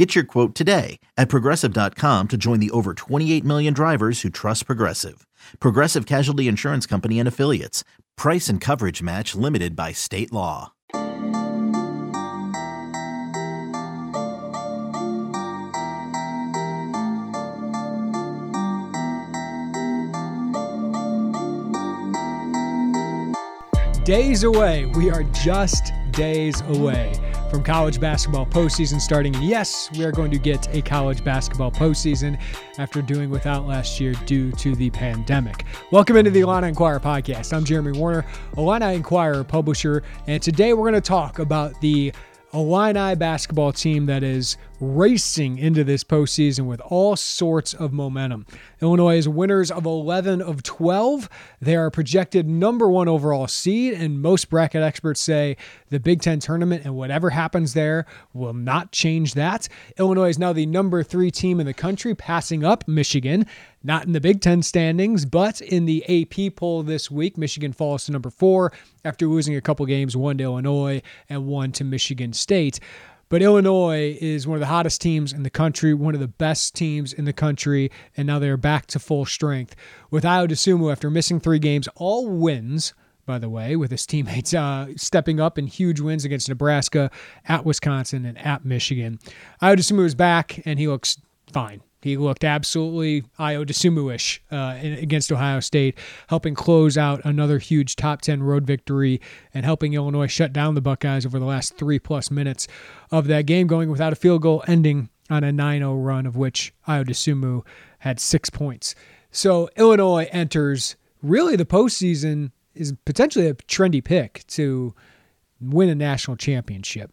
Get your quote today at progressive.com to join the over 28 million drivers who trust Progressive. Progressive Casualty Insurance Company and Affiliates. Price and coverage match limited by state law. Days away. We are just days away from college basketball postseason starting. And yes, we are going to get a college basketball postseason after doing without last year due to the pandemic. Welcome into the Illini Inquirer podcast. I'm Jeremy Warner, Illini Inquirer publisher, and today we're going to talk about the Illini basketball team that is racing into this postseason with all sorts of momentum. Illinois is winners of 11 of 12. They are projected number one overall seed, and most bracket experts say the Big Ten tournament and whatever happens there will not change that. Illinois is now the number three team in the country, passing up Michigan. Not in the Big Ten standings, but in the AP poll this week, Michigan falls to number four after losing a couple games, one to Illinois and one to Michigan State. But Illinois is one of the hottest teams in the country, one of the best teams in the country, and now they're back to full strength. With Ayo Dosunmu, after missing three games, all wins, by the way, with his teammates uh, stepping up in huge wins against Nebraska, at Wisconsin, and at Michigan. Ayo Dosunmu is back, and he looks fine. He looked absolutely Ayo Dosunmu-ish uh, against Ohio State, helping close out another huge top 10 road victory and helping Illinois shut down the Buckeyes over the last three plus minutes of that game, going without a field goal, ending on a 9 0 run, of which Ayo Dosunmu had six points. So Illinois enters really the postseason is potentially a trendy pick to win a national championship.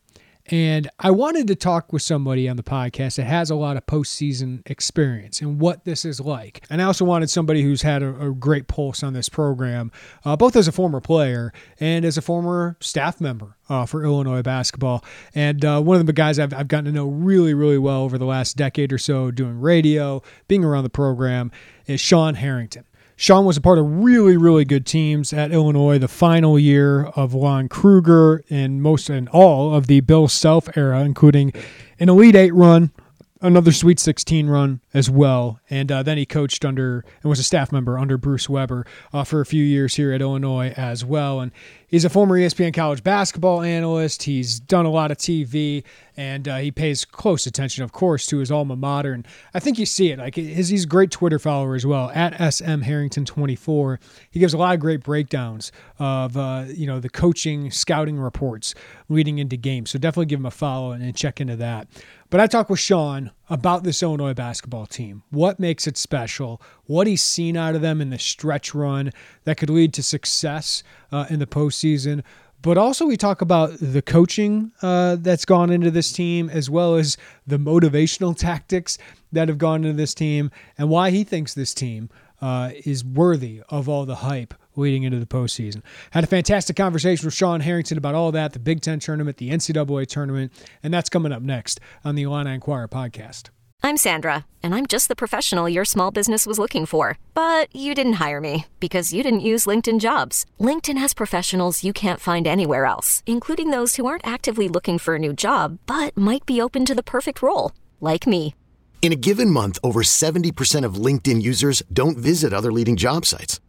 And I wanted to talk with somebody on the podcast that has a lot of postseason experience and what this is like. And I also wanted somebody who's had a, a great pulse on this program, uh, both as a former player and as a former staff member uh, for Illinois basketball. And uh, one of the guys I've, I've gotten to know really, really well over the last decade or so doing radio, being around the program, is Sean Harrington. Sean was a part of really, really good teams at Illinois the final year of Lon Kruger and most and all of the Bill Self era, including an Elite Eight run, another Sweet 16 run as well. And uh, then he coached under and was a staff member under Bruce Weber uh, for a few years here at Illinois as well. And he's a former ESPN college basketball analyst. He's done a lot of TV and uh, he pays close attention, of course, to his alma mater. And I think you see it. Like his, he's a great Twitter follower as well at SM Harrington 24. He gives a lot of great breakdowns of uh, you know the coaching scouting reports leading into games. So definitely give him a follow and, and check into that. But I talked with Sean about this Illinois basketball team. What makes it special? What he's seen out of them in the stretch run that could lead to success uh, in the postseason. But also, we talk about the coaching uh, that's gone into this team, as well as the motivational tactics that have gone into this team, and why he thinks this team uh, is worthy of all the hype leading into the postseason. Had a fantastic conversation with Sean Harrington about all that, the Big Ten tournament, the NCAA tournament, and that's coming up next on the Illini Inquirer podcast. I'm Sandra, and I'm just the professional your small business was looking for. But you didn't hire me because you didn't use LinkedIn jobs. LinkedIn has professionals you can't find anywhere else, including those who aren't actively looking for a new job but might be open to the perfect role, like me. In a given month, over 70% of LinkedIn users don't visit other leading job sites.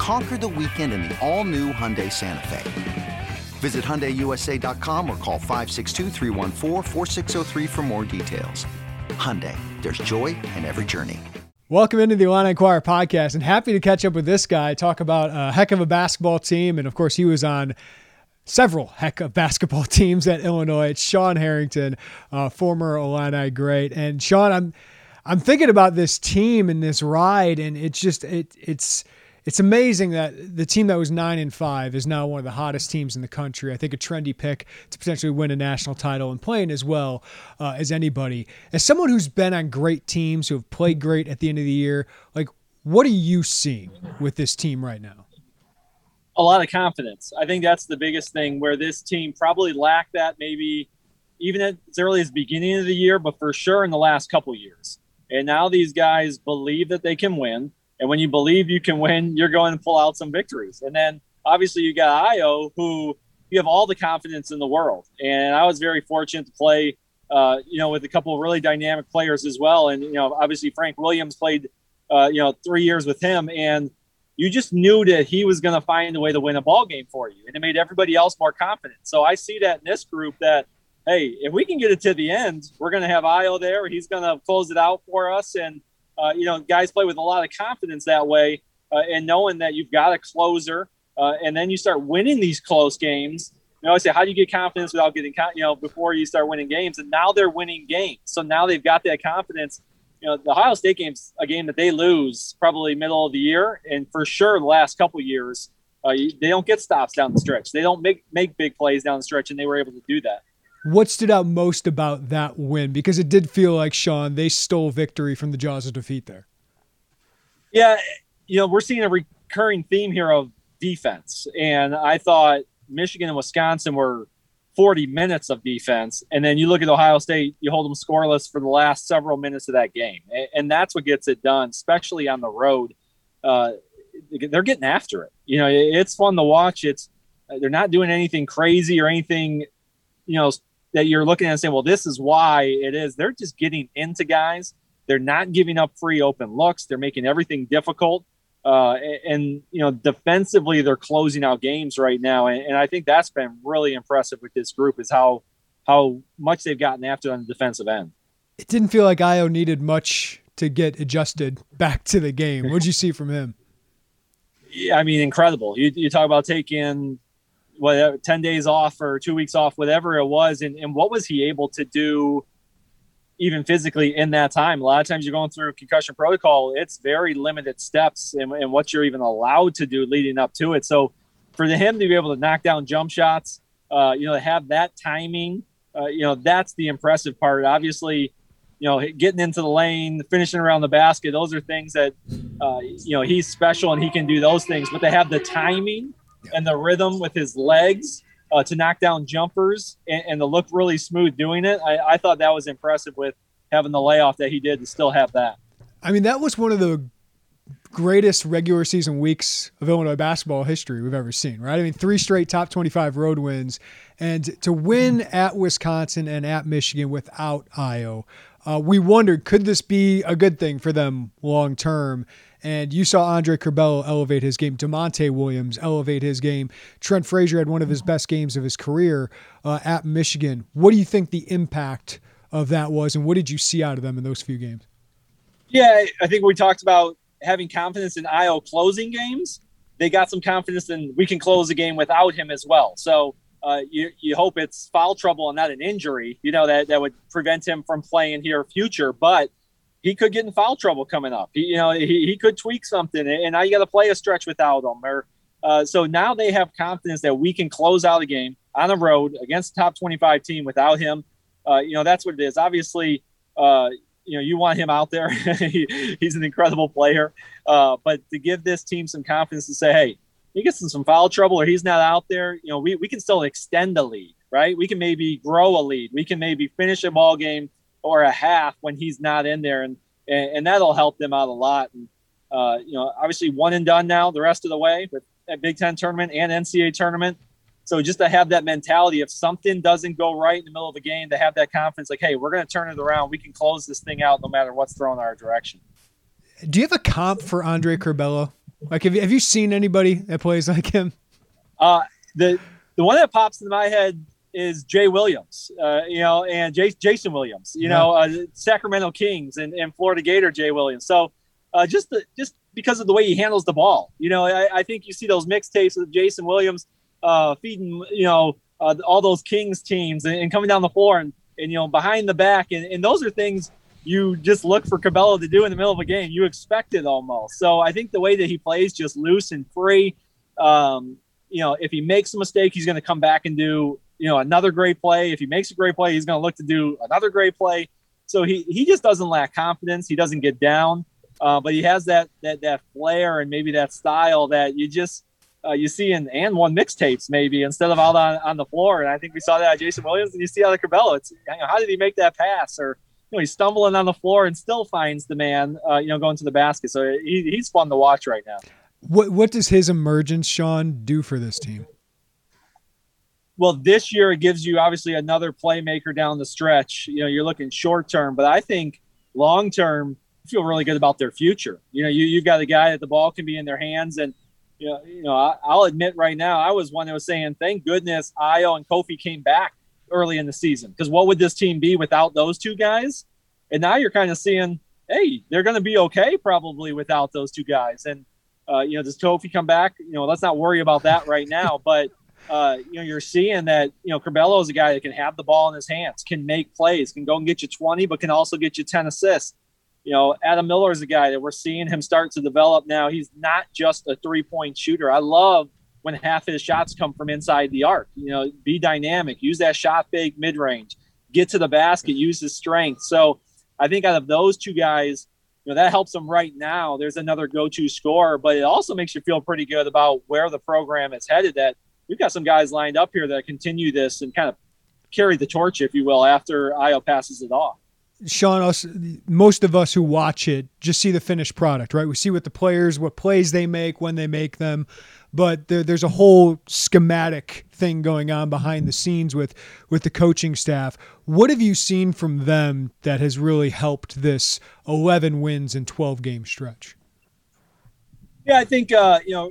Conquer the weekend in the all-new Hyundai Santa Fe. Visit HyundaiUSA.com or call 562 for more details. Hyundai, there's joy in every journey. Welcome into the Illini Inquirer podcast and happy to catch up with this guy, talk about a heck of a basketball team. And of course, he was on several heck of basketball teams at Illinois. It's Sean Harrington, uh, former Illini great, and Sean, I'm I'm thinking about this team and this ride, and it's just it it's it's amazing that the team that was nine and five is now one of the hottest teams in the country. I think a trendy pick to potentially win a national title and playing as well uh, as anybody. As someone who's been on great teams who have played great at the end of the year, like what are you seeing with this team right now? A lot of confidence. I think that's the biggest thing where this team probably lacked that maybe even as early as beginning of the year, but for sure in the last couple years. And now these guys believe that they can win. And when you believe you can win, you're going to pull out some victories. And then obviously you got Ayo, who you have all the confidence in the world. And I was very fortunate to play, uh, you know, with a couple of really dynamic players as well. And you know, obviously Frank Williams played, uh, you know, three years with him, and you just knew that he was going to find a way to win a ball game for you, and it made everybody else more confident. So I see that in this group that. Hey, if we can get it to the end, we're going to have Ayo there. He's going to close it out for us, and uh, you know, guys play with a lot of confidence that way, uh, and knowing that you've got a closer, uh, and then you start winning these close games. You know, I say, how do you get confidence without getting, you know, before you start winning games? And now they're winning games, so now they've got that confidence. You know, the Ohio State game's a game that they lose probably middle of the year, and for sure the last couple years, uh, they don't get stops down the stretch. They don't make make big plays down the stretch, and they were able to do that. What stood out most about that win? Because it did feel like Sean they stole victory from the jaws of defeat there. Yeah, you know we're seeing a recurring theme here of defense, and I thought Michigan and Wisconsin were 40 minutes of defense, and then you look at Ohio State, you hold them scoreless for the last several minutes of that game, and that's what gets it done, especially on the road. Uh, they're getting after it. You know, it's fun to watch. It's they're not doing anything crazy or anything, you know, that you're looking at and saying, well, this is why it is. They're just getting into guys. They're not giving up free open looks. They're making everything difficult. Uh, and, you know, defensively, they're closing out games right now. And, and, I think that's been really impressive with this group is how how much they've gotten after on the defensive end. It didn't feel like Ayo needed much to get adjusted back to the game. What did you see from him? Yeah, I mean, incredible. You, you talk about taking whatever 10 days off or two weeks off whatever it was and, and what was he able to do even physically in that time? A lot of times you're going through concussion protocol it's very limited steps and, what you're even allowed to do leading up to it. So for him to be able to knock down jump shots uh, you know to have that timing uh, you know that's the impressive part. Obviously you know getting into the lane finishing around the basket those are things that uh, you know he's special and he can do those things but they have the timing and the rhythm with his legs uh, to knock down jumpers and, and, to look really smooth doing it. I, I thought that was impressive with having the layoff that he did to still have that. I mean, that was one of the greatest regular season weeks of Illinois basketball history we've ever seen, right? I mean, three straight top 25 road wins. And to win at Wisconsin and at Michigan without Ayo, uh, we wondered could this be a good thing for them long term? And you saw Andre Curbelo elevate his game. Da'Monte Williams elevate his game. Trent Frazier had one of his best games of his career uh, at Michigan. What do you think the impact of that was, and what did you see out of them in those few games? Yeah, I think we talked about having confidence in Ayo closing games. They got some confidence in we can close the game without him as well. So uh, you, you hope it's foul trouble and not an injury, you know, that, that would prevent him from playing here future. But he could get in foul trouble coming up. He, you know, he, he could tweak something, and now you got to play a stretch without him. Or uh, so now they have confidence that we can close out a game on the road against a top 25 team without him. Uh, you know, that's what it is. Obviously, uh, you know, you want him out there. he, he's an incredible player. Uh, but to give this team some confidence to say, hey, he gets in some foul trouble or he's not out there, you know, we, we can still extend the lead, right? We can maybe grow a lead. We can maybe finish a ball game or a half when he's not in there, and and, and that'll help them out a lot. And uh, you know, obviously one and done now the rest of the way with a Big Ten tournament and NCAA tournament. So just to have that mentality, if something doesn't go right in the middle of the game, to have that confidence, like, hey, we're going to turn it around. We can close this thing out no matter what's thrown our direction. Do you have a comp for Andre Curbelo? Like, have you, have you seen anybody that plays like him? Uh, the the one that pops into my head is Jay Williams, uh, you know, and J- Jason Williams, you yeah. know, uh, Sacramento Kings and, and Florida Gator Jay Williams. So uh, just the, just because of the way he handles the ball, you know, I, I think you see those mixtapes with Jason Williams. uh, feeding, you know, uh, all those Kings teams and, and, coming down the floor and, and, you know, behind the back. And, and those are things you just look for Curbelo to do in the middle of a game. You expect it almost. So I think the way that he plays, just loose and free. Um, you know, if he makes a mistake, he's going to come back and do, you know, another great play. If he makes a great play, he's going to look to do another great play. So he, he just doesn't lack confidence. He doesn't get down, uh, but he has that, that, that flair and maybe that style that you just, uh, you see in and one mixtapes maybe instead of out on, on the floor. And I think we saw that at Jason Williams and you see out of Curbelo. It's, you know, how did he make that pass or, you know, he's stumbling on the floor and still finds the man, uh, you know, going to the basket. So he, he's fun to watch right now. What what does his emergence, Sean, do for this team? Well, this year it gives you obviously another playmaker down the stretch. You know, you're looking short term, but I think long term, feel really good about their future. You know, you you've got a guy that the ball can be in their hands, and you know, you know, I, will admit right now, I was one that was saying, thank goodness Ayo and Kofi came back early in the season because what would this team be without those two guys? And now you're kind of seeing, hey, they're going to be okay probably without those two guys. And uh, you know, does Kofi come back? You know, let's not worry about that right now. But uh, you know, you're seeing that you know Curbelo is a guy that can have the ball in his hands, can make plays, can go and get you 20, but can also get you 10 assists. You know, Adam Miller is a guy that we're seeing him start to develop now. He's not just a three point shooter. I love when half his shots come from inside the arc. You know, be dynamic, use that shot fake mid range, get to the basket, use his strength. So I think out of those two guys, you know, that helps them right now. There's another go to scorer, but it also makes you feel pretty good about where the program is headed. That we've got some guys lined up here that continue this and kind of carry the torch, if you will, after Ayo passes it off. Sean, us, most of us who watch it just see the finished product, right? We see what the players, what plays they make, when they make them, but there, there's a whole schematic thing going on behind the scenes with with the coaching staff. What have you seen from them that has really helped this 11 wins and 12 game stretch? Yeah, I think uh, you know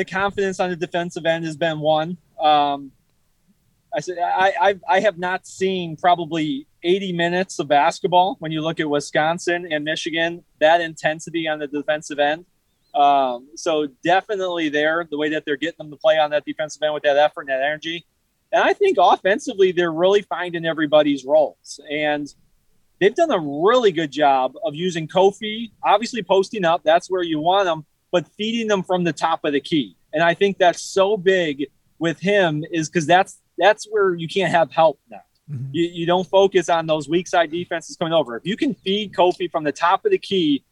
the confidence on the defensive end has been one. Um, I said I, I have not seen probably 80 minutes of basketball when you look at Wisconsin and Michigan. That intensity on the defensive end. Um, so definitely there, the way that they're getting them to play on that defensive end with that effort and that energy. And I think offensively, they're really finding everybody's roles. And they've done a really good job of using Kofi, obviously posting up. That's where you want them, but feeding them from the top of the key. And I think that's so big with him is because that's that's where you can't have help now. Mm-hmm. You, you don't focus on those weak side defenses coming over. If you can feed Kofi from the top of the key,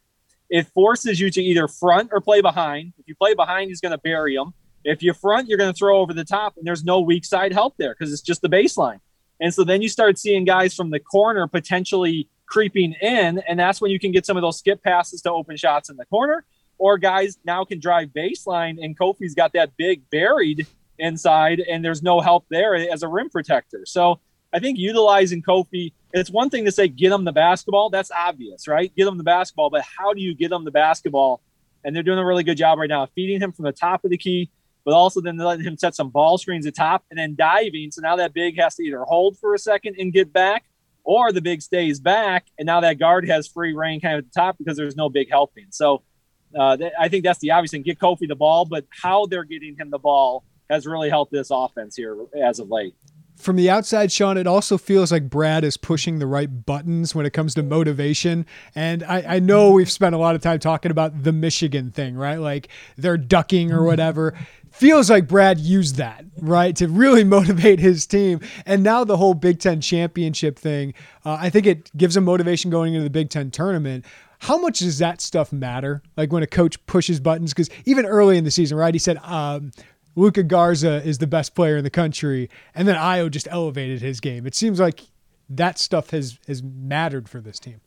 it forces you to either front or play behind. If you play behind, he's going to bury him. If you front, you're going to throw over the top, and there's no weak side help there because it's just the baseline. And so then you start seeing guys from the corner potentially creeping in, and that's when you can get some of those skip passes to open shots in the corner. Or guys now can drive baseline, and Kofi's got that big buried inside, and there's no help there as a rim protector. So I think utilizing Kofi, it's one thing to say get him the basketball. That's obvious, right? Get him the basketball, but how do you get him the basketball? And they're doing a really good job right now, feeding him from the top of the key, but also then letting him set some ball screens at top and then diving. So now that big has to either hold for a second and get back, or the big stays back, and now that guard has free reign kind of at the top because there's no big helping. So uh, I think that's the obvious thing: get Kofi the ball, but how they're getting him the ball has really helped this offense here as of late from the outside, Sean, it also feels like Brad is pushing the right buttons when it comes to motivation. And I, I, know we've spent a lot of time talking about the Michigan thing, right? Like they're ducking or whatever. Feels like Brad used that, right, to really motivate his team. And now the whole Big Ten championship thing, uh, I think it gives him motivation going into the Big Ten tournament. How much does that stuff matter? Like when a coach pushes buttons? Because even early in the season, right, he said, um, Luka Garza is the best player in the country, and then Ayo just elevated his game. It seems like that stuff has has mattered for this team.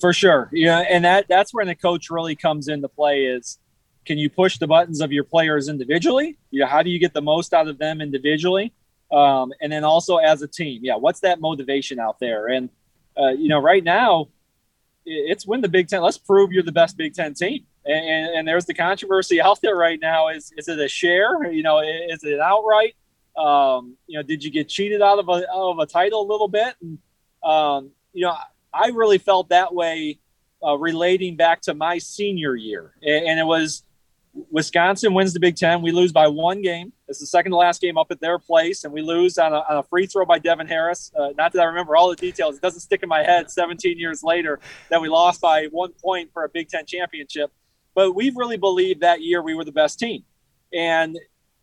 For sure, yeah, and that that's where the coach really comes into play. Is can you push the buttons of your players individually? You know, how do you get the most out of them individually, um, and then also as a team? Yeah, what's that motivation out there? And uh, you know, right now, it's win the Big Ten. Let's prove you're the best Big Ten team. And, and, there's the controversy out there right now. Is is it a share? You know, is it outright? Um, you know, did you get cheated out of a out of a title a little bit? And um, you know, I really felt that way uh, relating back to my senior year, and, and, it was Wisconsin wins the Big Ten. We lose by one game. It's the second to last game up at their place, and we lose on a, on a free throw by Devin Harris. Uh, not that I remember all the details. It doesn't stick in my head 17 years later that we lost by one point for a Big Ten championship. But we've really believed that year we were the best team. And,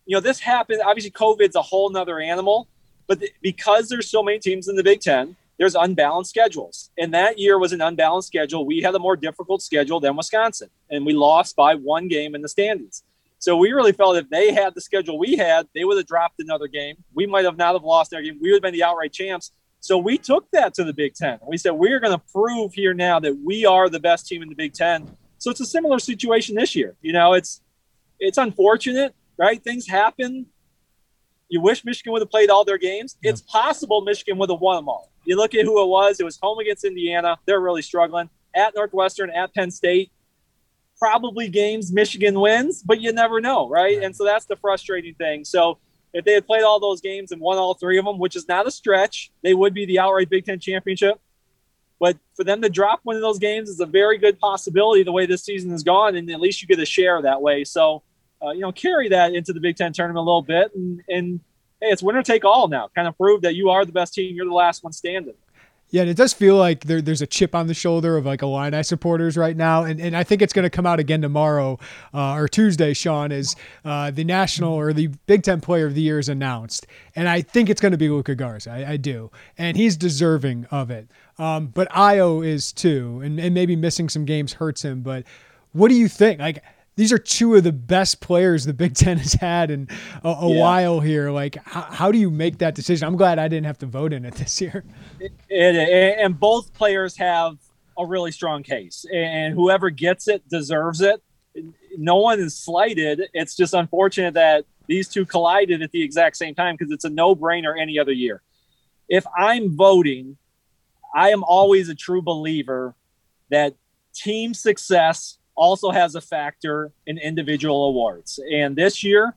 you know, this happened. Obviously, COVID's a whole nother animal. But th- because there's so many teams in the Big Ten, there's unbalanced schedules. And that year was an unbalanced schedule. We had a more difficult schedule than Wisconsin, and we lost by one game in the standings. So we really felt if they had the schedule we had, they would have dropped another game. We might have not have lost their game. We would have been the outright champs. So we took that to the Big Ten. We said we're going to prove here now that we are the best team in the Big Ten. So it's a similar situation this year. You know, it's it's unfortunate, right? Things happen. You wish Michigan would have played all their games. Yeah. It's possible Michigan would have won them all. You look at who it was. It was home against Indiana. They're really struggling. At Northwestern, at Penn State, probably games Michigan wins, but you never know, right? right? And so that's the frustrating thing. So if they had played all those games and won all three of them, which is not a stretch, they would be the outright Big Ten championship. But for them to drop one of those games is a very good possibility the way this season has gone, and at least you get a share that way. So uh, you know, carry that into the Big Ten tournament a little bit. And, and hey, it's winner take all now. Kind of prove that you are the best team. You're the last one standing. Yeah, and it does feel like there, there's a chip on the shoulder of like Illini supporters right now, and, and I think it's going to come out again tomorrow uh, or Tuesday. Sean is uh, the national or the Big Ten Player of the Year is announced, and I think it's going to be Luka Garza. I, I, do, and he's deserving of it. Um, but Ayo is too, and, and maybe missing some games hurts him. But what do you think? Like these are two of the best players the Big Ten has had in a, a yeah. while here. Like, how, how, do you make that decision? I'm glad I didn't have to vote in it this year. It, it, and both players have a really strong case, and whoever gets it deserves it. No one is slighted. It's just unfortunate that these two collided at the exact same time because it's a no brainer any other year. If I'm voting, I am always a true believer that team success also has a factor in individual awards. And this year,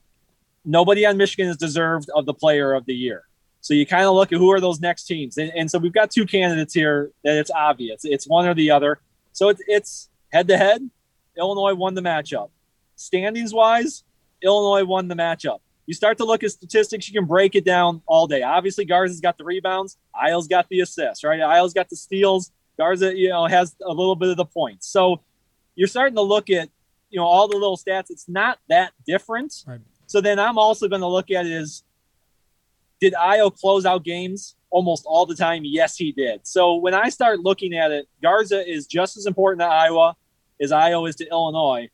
nobody on Michigan is deserved of the player of the year. So you kind of look at who are those next teams. And, and, so we've got two candidates here that it's obvious. It's one or the other. So it's, it's head to head. Illinois won the matchup. Standings wise, Illinois won the matchup. You start to look at statistics, you can break it down all day. Obviously, Garza's got the rebounds. Ayo's got the assists, right? Ayo's got the steals. Garza, you know, has a little bit of the points. So you're starting to look at you know all the little stats. It's not that different. Right. So then I'm also going to look at is did Ayo close out games almost all the time? Yes, he did. So when I start looking at it, Garza is just as important to Iowa as Ayo is to Illinois.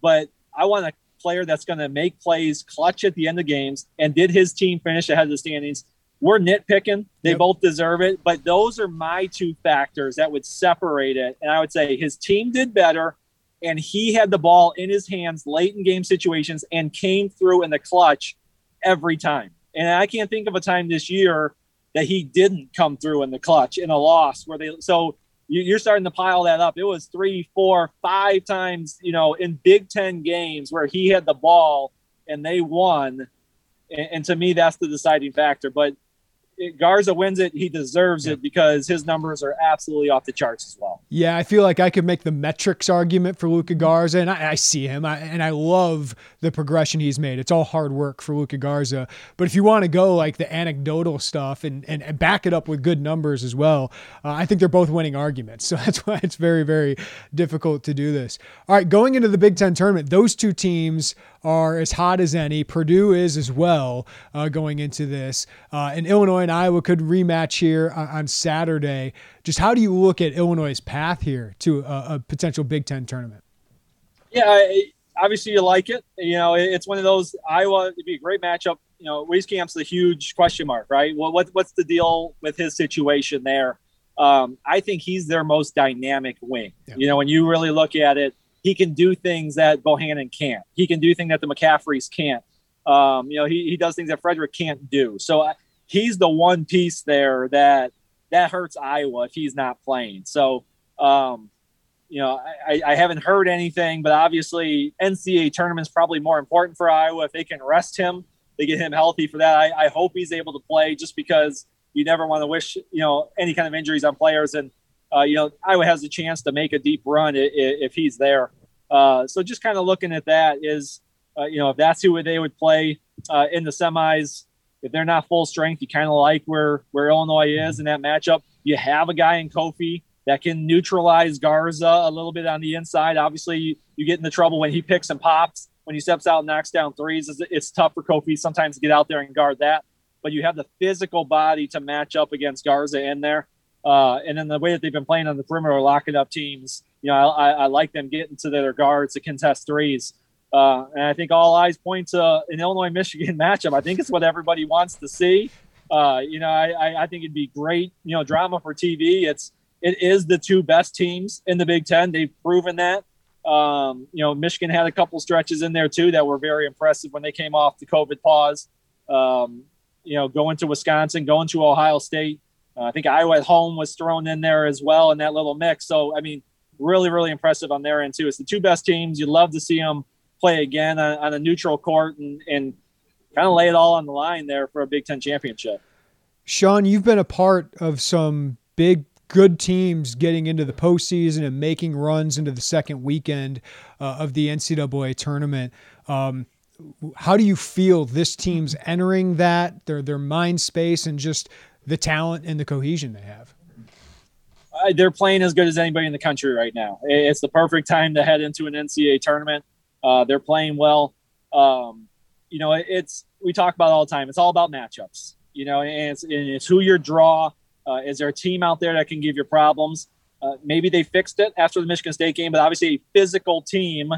But I want a player that's going to make plays, clutch at the end of games, and did his team finish ahead of the standings? We're nitpicking. They yep. both deserve it. But those are my two factors that would separate it. And I would say his team did better, and he had the ball in his hands late in game situations and came through in the clutch every time. And I can't think of a time this year that he didn't come through in the clutch in a loss where they so you're starting to pile that up. It was three, four, five times, you know, in Big Ten games where he had the ball and they won. And, and to me, that's the deciding factor. But Garza wins it, he deserves yeah. it because his numbers are absolutely off the charts as well. Yeah, I feel like I could make the metrics argument for Luka Garza, and I, I see him, I, and I love the progression he's made. It's all hard work for Luka Garza. But if you want to go like the anecdotal stuff and, and, and back it up with good numbers as well, uh, I think they're both winning arguments. So that's why it's very, very difficult to do this. All right, going into the Big Ten tournament, those two teams are as hot as any. Purdue is as well uh, going into this. Uh, and Illinois and Iowa could rematch here on, Saturday. Just how do you look at Illinois' path here to a, a potential Big Ten tournament? Yeah, obviously you like it. You know, it's one of those Iowa. It'd be a great matchup. You know, Wieskamp's the huge question mark, right? Well, what, what's the deal with his situation there? Um, I think he's their most dynamic wing. Yeah. You know, when you really look at it, he can do things that Bohannon can't. He can do things that the McCaffreys can't. Um, you know, he, he does things that Frederick can't do. So I, he's the one piece there that that hurts Iowa if he's not playing. So, um, you know, I, I haven't heard anything, but obviously NCAA tournament's probably more important for Iowa if they can rest him, they get him healthy for that. I, I hope he's able to play just because you never want to wish you know any kind of injuries on players and uh, you know, Iowa has a chance to make a deep run if, if he's there. Uh, so just kind of looking at that is, uh, you know, if that's who they would play uh, in the semis, if they're not full strength, you kind of like where where Illinois is in that matchup. You have a guy in Kofi that can neutralize Garza a little bit on the inside. Obviously, you, you get into trouble when he picks and pops. When he steps out and knocks down threes, it's, it's tough for Kofi sometimes to get out there and guard that. But you have the physical body to match up against Garza in there. Uh, and then the way that they've been playing on the perimeter, locking up teams, you know, I, I like them getting to their guards to contest threes. Uh, and I think all eyes point to an Illinois Michigan matchup. I think it's what everybody wants to see. Uh, you know, I, I, think it'd be great, you know, drama for TV. It's it is the two best teams in the Big Ten. They've proven that. Um, you know, Michigan had a couple stretches in there too that were very impressive when they came off the COVID pause. Um, you know, going to Wisconsin, going to Ohio State. Uh, I think Iowa at home was thrown in there as well in that little mix. So, I mean, really, really impressive on their end too. It's the two best teams. You'd love to see them play again on, on a neutral court and, and kind of lay it all on the line there for a Big Ten championship. Sean, you've been a part of some big good teams getting into the postseason and making runs into the second weekend uh, of the NCAA tournament. Um, how do you feel this team's entering that their their mind space and just the talent and the cohesion they have? Uh, they're playing as good as anybody in the country right now. It's the perfect time to head into an NCAA tournament. Uh, they're playing well. Um, you know, it's we talk about all the time. It's all about matchups. You know, and it's, and it's who your draw uh, is there a team out there that can give you problems? Uh, maybe they fixed it after the Michigan State game, but obviously a physical team,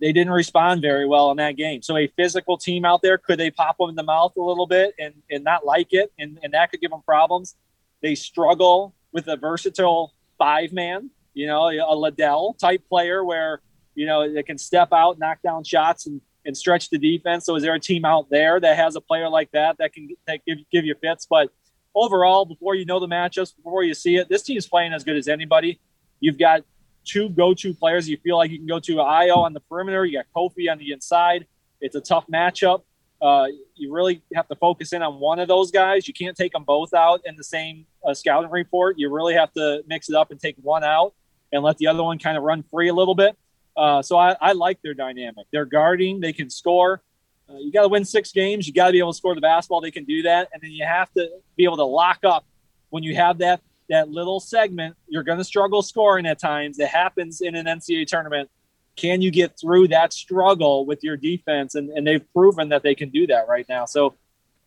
they didn't respond very well in that game. So a physical team out there, could they pop them in the mouth a little bit and, and not like it? And, and that could give them problems. They struggle with a versatile five man, you know, a Liddell type player where, you know, they can step out, knock down shots and, and stretch the defense. So is there a team out there that has a player like that that can that give, give you fits? But overall, before you know the matchups, before you see it, this team is playing as good as anybody. You've got two go-to players you feel like you can go to Ayo on the perimeter. You got Kofi on the inside. It's a tough matchup. Uh, you really have to focus in on one of those guys. You can't take them both out in the same uh, scouting report. You really have to mix it up and take one out and let the other one kind of run free a little bit. Uh, so I, I like their dynamic. They're guarding. They can score. Uh, you got to win six games. You got to be able to score the basketball. They can do that, and then you have to be able to lock up when you have that that little segment. You're going to struggle scoring at times. It happens in an NCAA tournament. Can you get through that struggle with your defense? And, and they've proven that they can do that right now. So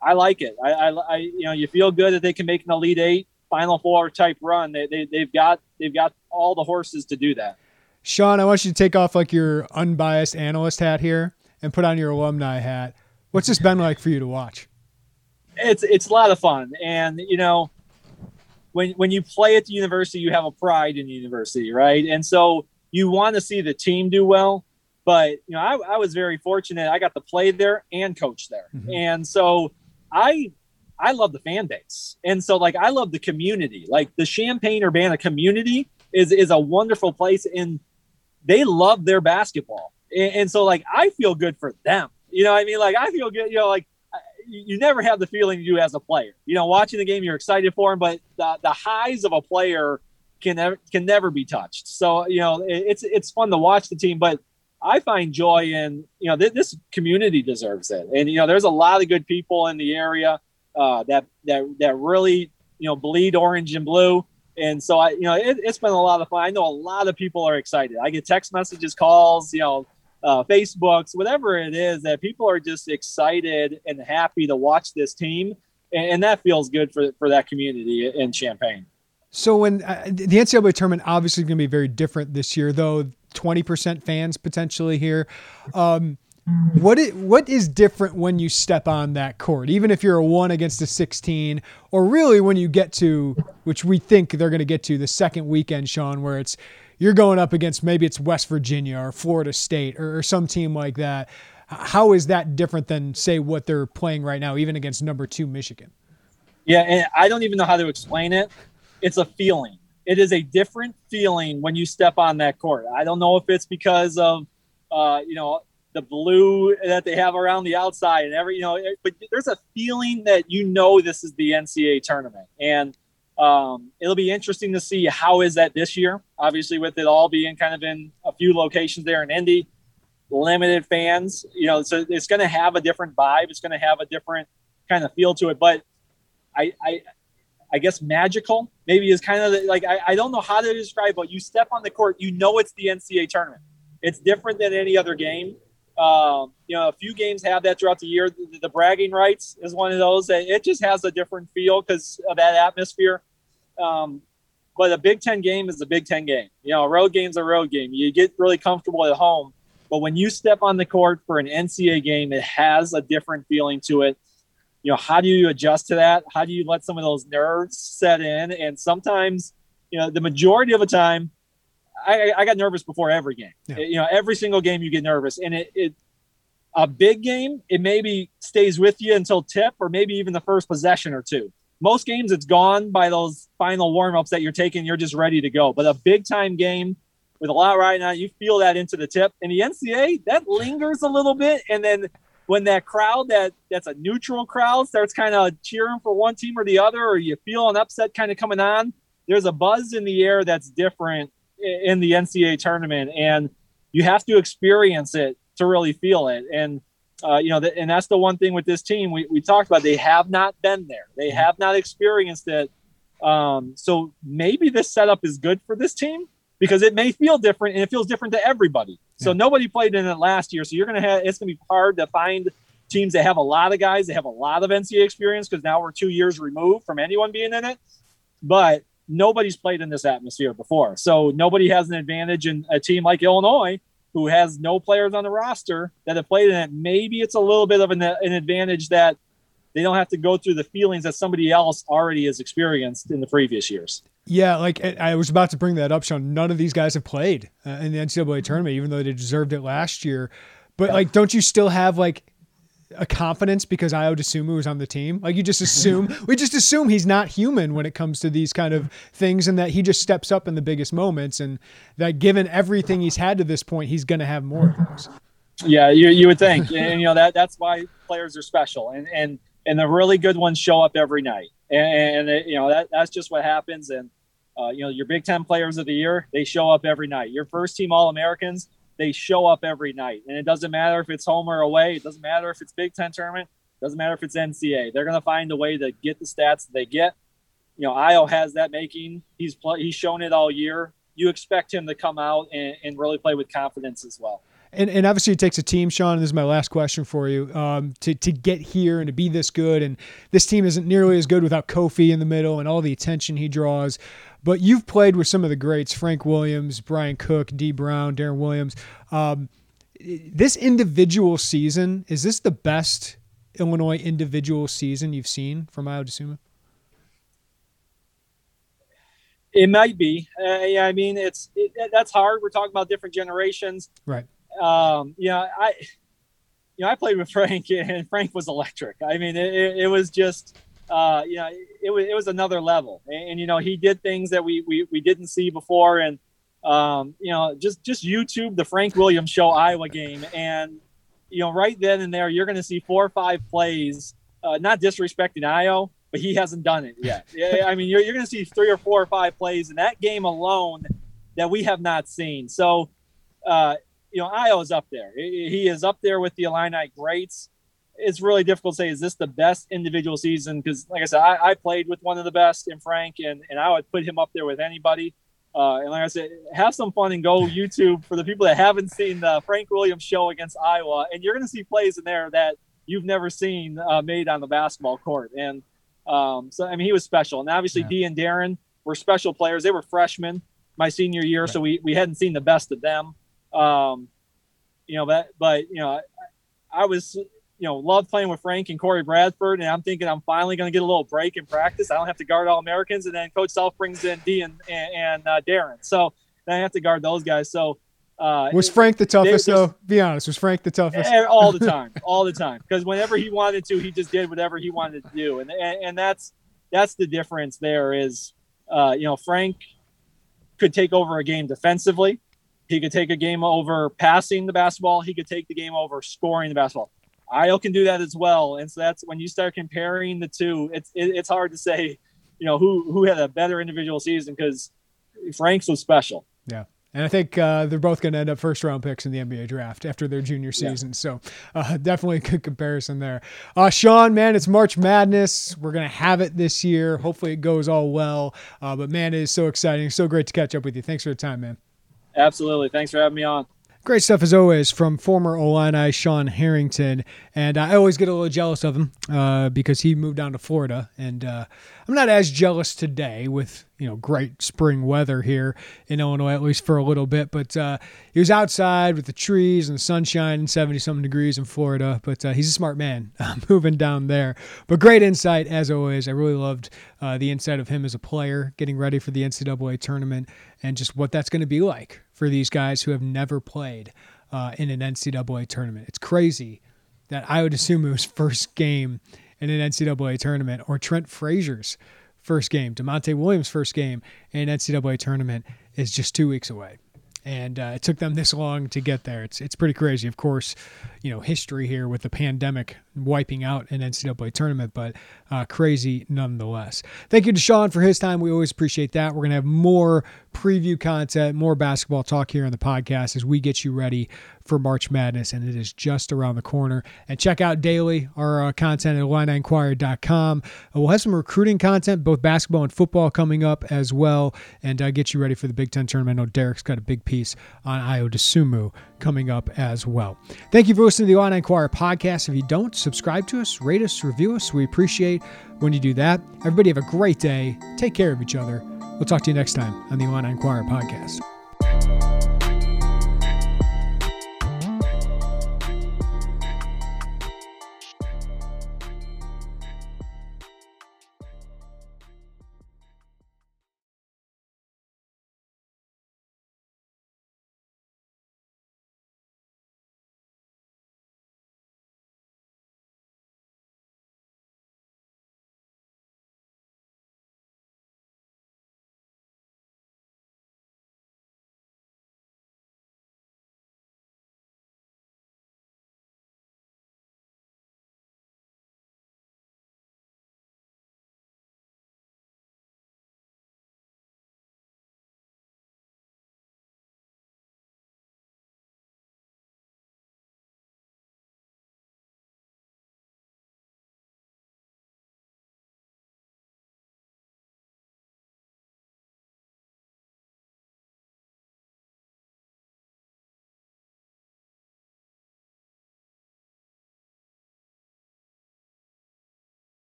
I like it. I, I, I you know, you feel good that they can make an Elite Eight, Final Four type run. They, they, they've got they've got all the horses to do that. Sean, I want you to take off like your unbiased analyst hat here and put on your alumni hat. What's this been like for you to watch? It's it's a lot of fun, and you know, when when you play at the university, you have a pride in the university, right? And so you want to see the team do well. But you know, I, I was very fortunate. I got to play there and coach there, mm-hmm. and so I I love the fan base, and so like I love the community. Like the Champaign Urbana community is is a wonderful place, and they love their basketball. And, and, so like I feel good for them. You know, I mean, like I feel good. You know, like you never have the feeling you do as a player. You know, watching the game, you're excited for them, but the, the highs of a player can never can never be touched. So you know, it, it's it's fun to watch the team, but I find joy in you know th- this community deserves it, and you know, there's a lot of good people in the area uh, that that that really you know bleed orange and blue. And so I, you know, it, it's been a lot of fun. I know a lot of people are excited. I get text messages, calls, you know, uh, Facebooks, whatever it is, that people are just excited and happy to watch this team, and, and that feels good for for that community in Champaign. So when uh, the NCAA tournament obviously going to be very different this year, though, twenty percent fans potentially here. Um, what is, what is different when you step on that court, even if you're a one against a 16, or really when you get to, which we think they're going to get to the second weekend, Sean, where it's you're going up against maybe it's West Virginia or Florida State or, or some team like that. How is that different than say what they're playing right now, even against number two Michigan? Yeah, and I don't even know how to explain it. It's a feeling. It is a different feeling when you step on that court. I don't know if it's because of, uh, you know, the blue that they have around the outside and every, you know, but there's a feeling that you know this is the NCAA tournament, and um, it'll be interesting to see how is that this year. Obviously, with it all being kind of in a few locations there in Indy, limited fans. You know, so it's going to have a different vibe. It's going to have a different kind of feel to it. But I, I, I guess magical maybe is kind of like I, I don't know how to describe. But you step on the court, you know it's the NCAA tournament. It's different than any other game. Um, you know, a few games have that throughout the year. The, the bragging rights is one of those. It just has a different feel because of that atmosphere. Um, but a Big Ten game is a Big Ten game. You know, a road game's a road game. You get really comfortable at home. But when you step on the court for an NCAA game, it has a different feeling to it. You know, how do you adjust to that? How do you let some of those nerves set in? And sometimes, you know, the majority of the time, I, I got nervous before every game. Yeah. You know, every single game you get nervous, and it, it a big game, it maybe stays with you until tip or maybe even the first possession or two. Most games, it's gone by those final warmups that you're taking. You're just ready to go. But a big time game with a lot riding on, you feel that into the tip. And the NCA that lingers a little bit. And then when that crowd that that's a neutral crowd starts kind of cheering for one team or the other, or you feel an upset kind of coming on, there's a buzz in the air that's different in the NCAA tournament, and you have to experience it to really feel it. And uh, you know, and that's the one thing with this team we, we talked about. They have not been there. They mm-hmm. have not experienced it. Um, so maybe this setup is good for this team because it may feel different and it feels different to everybody. So nobody played in it last year. So you're gonna have it's gonna be hard to find teams that have a lot of guys that have a lot of NCAA experience because now we're two years removed from anyone being in it. But nobody's played in this atmosphere before. So nobody has an advantage in a team like Illinois who has no players on the roster that have played in it. Maybe it's a little bit of an, an advantage that they don't have to go through the feelings that somebody else already has experienced in the previous years. Yeah, like I was about to bring that up, Sean. None of these guys have played uh, in the NCAA tournament, even though they deserved it last year. But yeah. like, don't you still have like a confidence because Ayo Dosunmu was on the team. Like you just assume we just assume he's not human when it comes to these kind of things and that he just steps up in the biggest moments and that given everything he's had to this point, he's gonna have more of those. Yeah, you, you would think. and you know that that's why players are special and and and the really good ones show up every night. And, and it, you know that that's just what happens and uh, you know your Big Ten players of the year, they show up every night. Your first team All Americans, they show up every night. And it doesn't matter if it's home or away. It doesn't matter if it's Big Ten tournament. It doesn't matter if it's NCAA. They're going to find a way to get the stats they get. You know, Ayo has that making. He's play, he's shown it all year. You expect him to come out and, and really play with confidence as well. And, and obviously, it takes a team, Sean. And this is my last question for you um, to, to get here and to be this good. And this team isn't nearly as good without Kofi in the middle and all the attention he draws. But you've played with some of the greats Frank Williams, Brian Cook, Dee Brown, Deron Williams. Um, this individual season, is this the best Illinois individual season you've seen from Ayo Dosunmu? It might be. Uh, yeah, I mean, it's it, that's hard. We're talking about different generations, right? Um, yeah, I, you know, I played with Frank, and Frank was electric. I mean, it, it was just uh, you know, it was it was another level, and, and, you know, he did things that we we, we didn't see before, and um, you know, just just YouTube the Frank Williams show Iowa game, and you know, right then and there, you're going to see four or five plays, uh, not disrespecting Ayo, but he hasn't done it yet. yeah, I mean, you're you're going to see three or four or five plays in that game alone that we have not seen. So, uh, you know, Ayo is up there. He is up there with the Illini greats. It's really difficult to say is this the best individual season? Because like i said I, I, played with one of the best in frank and, and i would put him up there with anybody. Uh, and like i said have some fun and go youtube for the people that haven't seen the frank williams show against iowa and you're going to see plays in there that you've never seen uh, made on the basketball court. And um, so i mean he was special. And obviously yeah. d and Deron were special players. They were freshmen my senior year right. so we, we hadn't seen the best of them um, you know but but you know I, I was you know, loved playing with Frank and Corey Bradford, and I'm thinking I'm finally going to get a little break in practice. I don't have to guard all Americans, and then Coach Self brings in D and and, and uh, Deron, so then I have to guard those guys. So uh, was Frank the toughest though? Be honest, was Frank the toughest? Eh, all the time, all the time. Because whenever he wanted to, he just did whatever he wanted to do, and and, and that's that's the difference. There is, uh, you know, Frank could take over a game defensively. He could take a game over passing the basketball. He could take the game over scoring the basketball. Ayo can do that as well. And so that's when you start comparing the two, it's it, it's hard to say, you know, who who had a better individual season because Frank's was special. Yeah. And I think uh, they're both going to end up first round picks in the NBA draft after their junior season. Yeah. So uh, definitely a good comparison there. Uh, Sean, man, it's March Madness. We're going to have it this year. Hopefully it goes all well. Uh, but man, it is so exciting. So great to catch up with you. Thanks for the time, man. Absolutely. Thanks for having me on. Great stuff as always from former Illini Sean Harrington, and I always get a little jealous of him uh, because he moved down to Florida, and uh, I'm not as jealous today with you know great spring weather here in Illinois, at least for a little bit. But uh, he was outside with the trees and the sunshine and 70 something degrees in Florida. But uh, he's a smart man moving down there. But great insight as always. I really loved uh, the insight of him as a player, getting ready for the NCAA tournament, and just what that's going to be like for these guys who have never played uh, in an NCAA tournament. It's crazy that Ayo Dosunmu's first game in an NCAA tournament or Trent Frazier's first game, Da'Monte Williams' first game in NCAA tournament is just two weeks away and uh, it took them this long to get there. It's it's pretty crazy. Of course, you know history here with the pandemic wiping out an NCAA tournament, but uh, crazy nonetheless. Thank you to Sean for his time. We always appreciate that. We're gonna have more preview content, more basketball talk here on the podcast as we get you ready for March Madness, and it is just around the corner. And check out daily our uh, content at IlliniInquirer.com. Uh, we'll have some recruiting content, both basketball and football, coming up as well, and uh, get you ready for the Big Ten tournament. I know Derek's got a big piece on Ayo Dosunmu coming up as well. Thank you for listening to the Illini Inquirer podcast. If you don't, subscribe to us, rate us, review us. We appreciate when you do that. Everybody have a great day. Take care of each other. We'll talk to you next time on the Illini Inquirer podcast.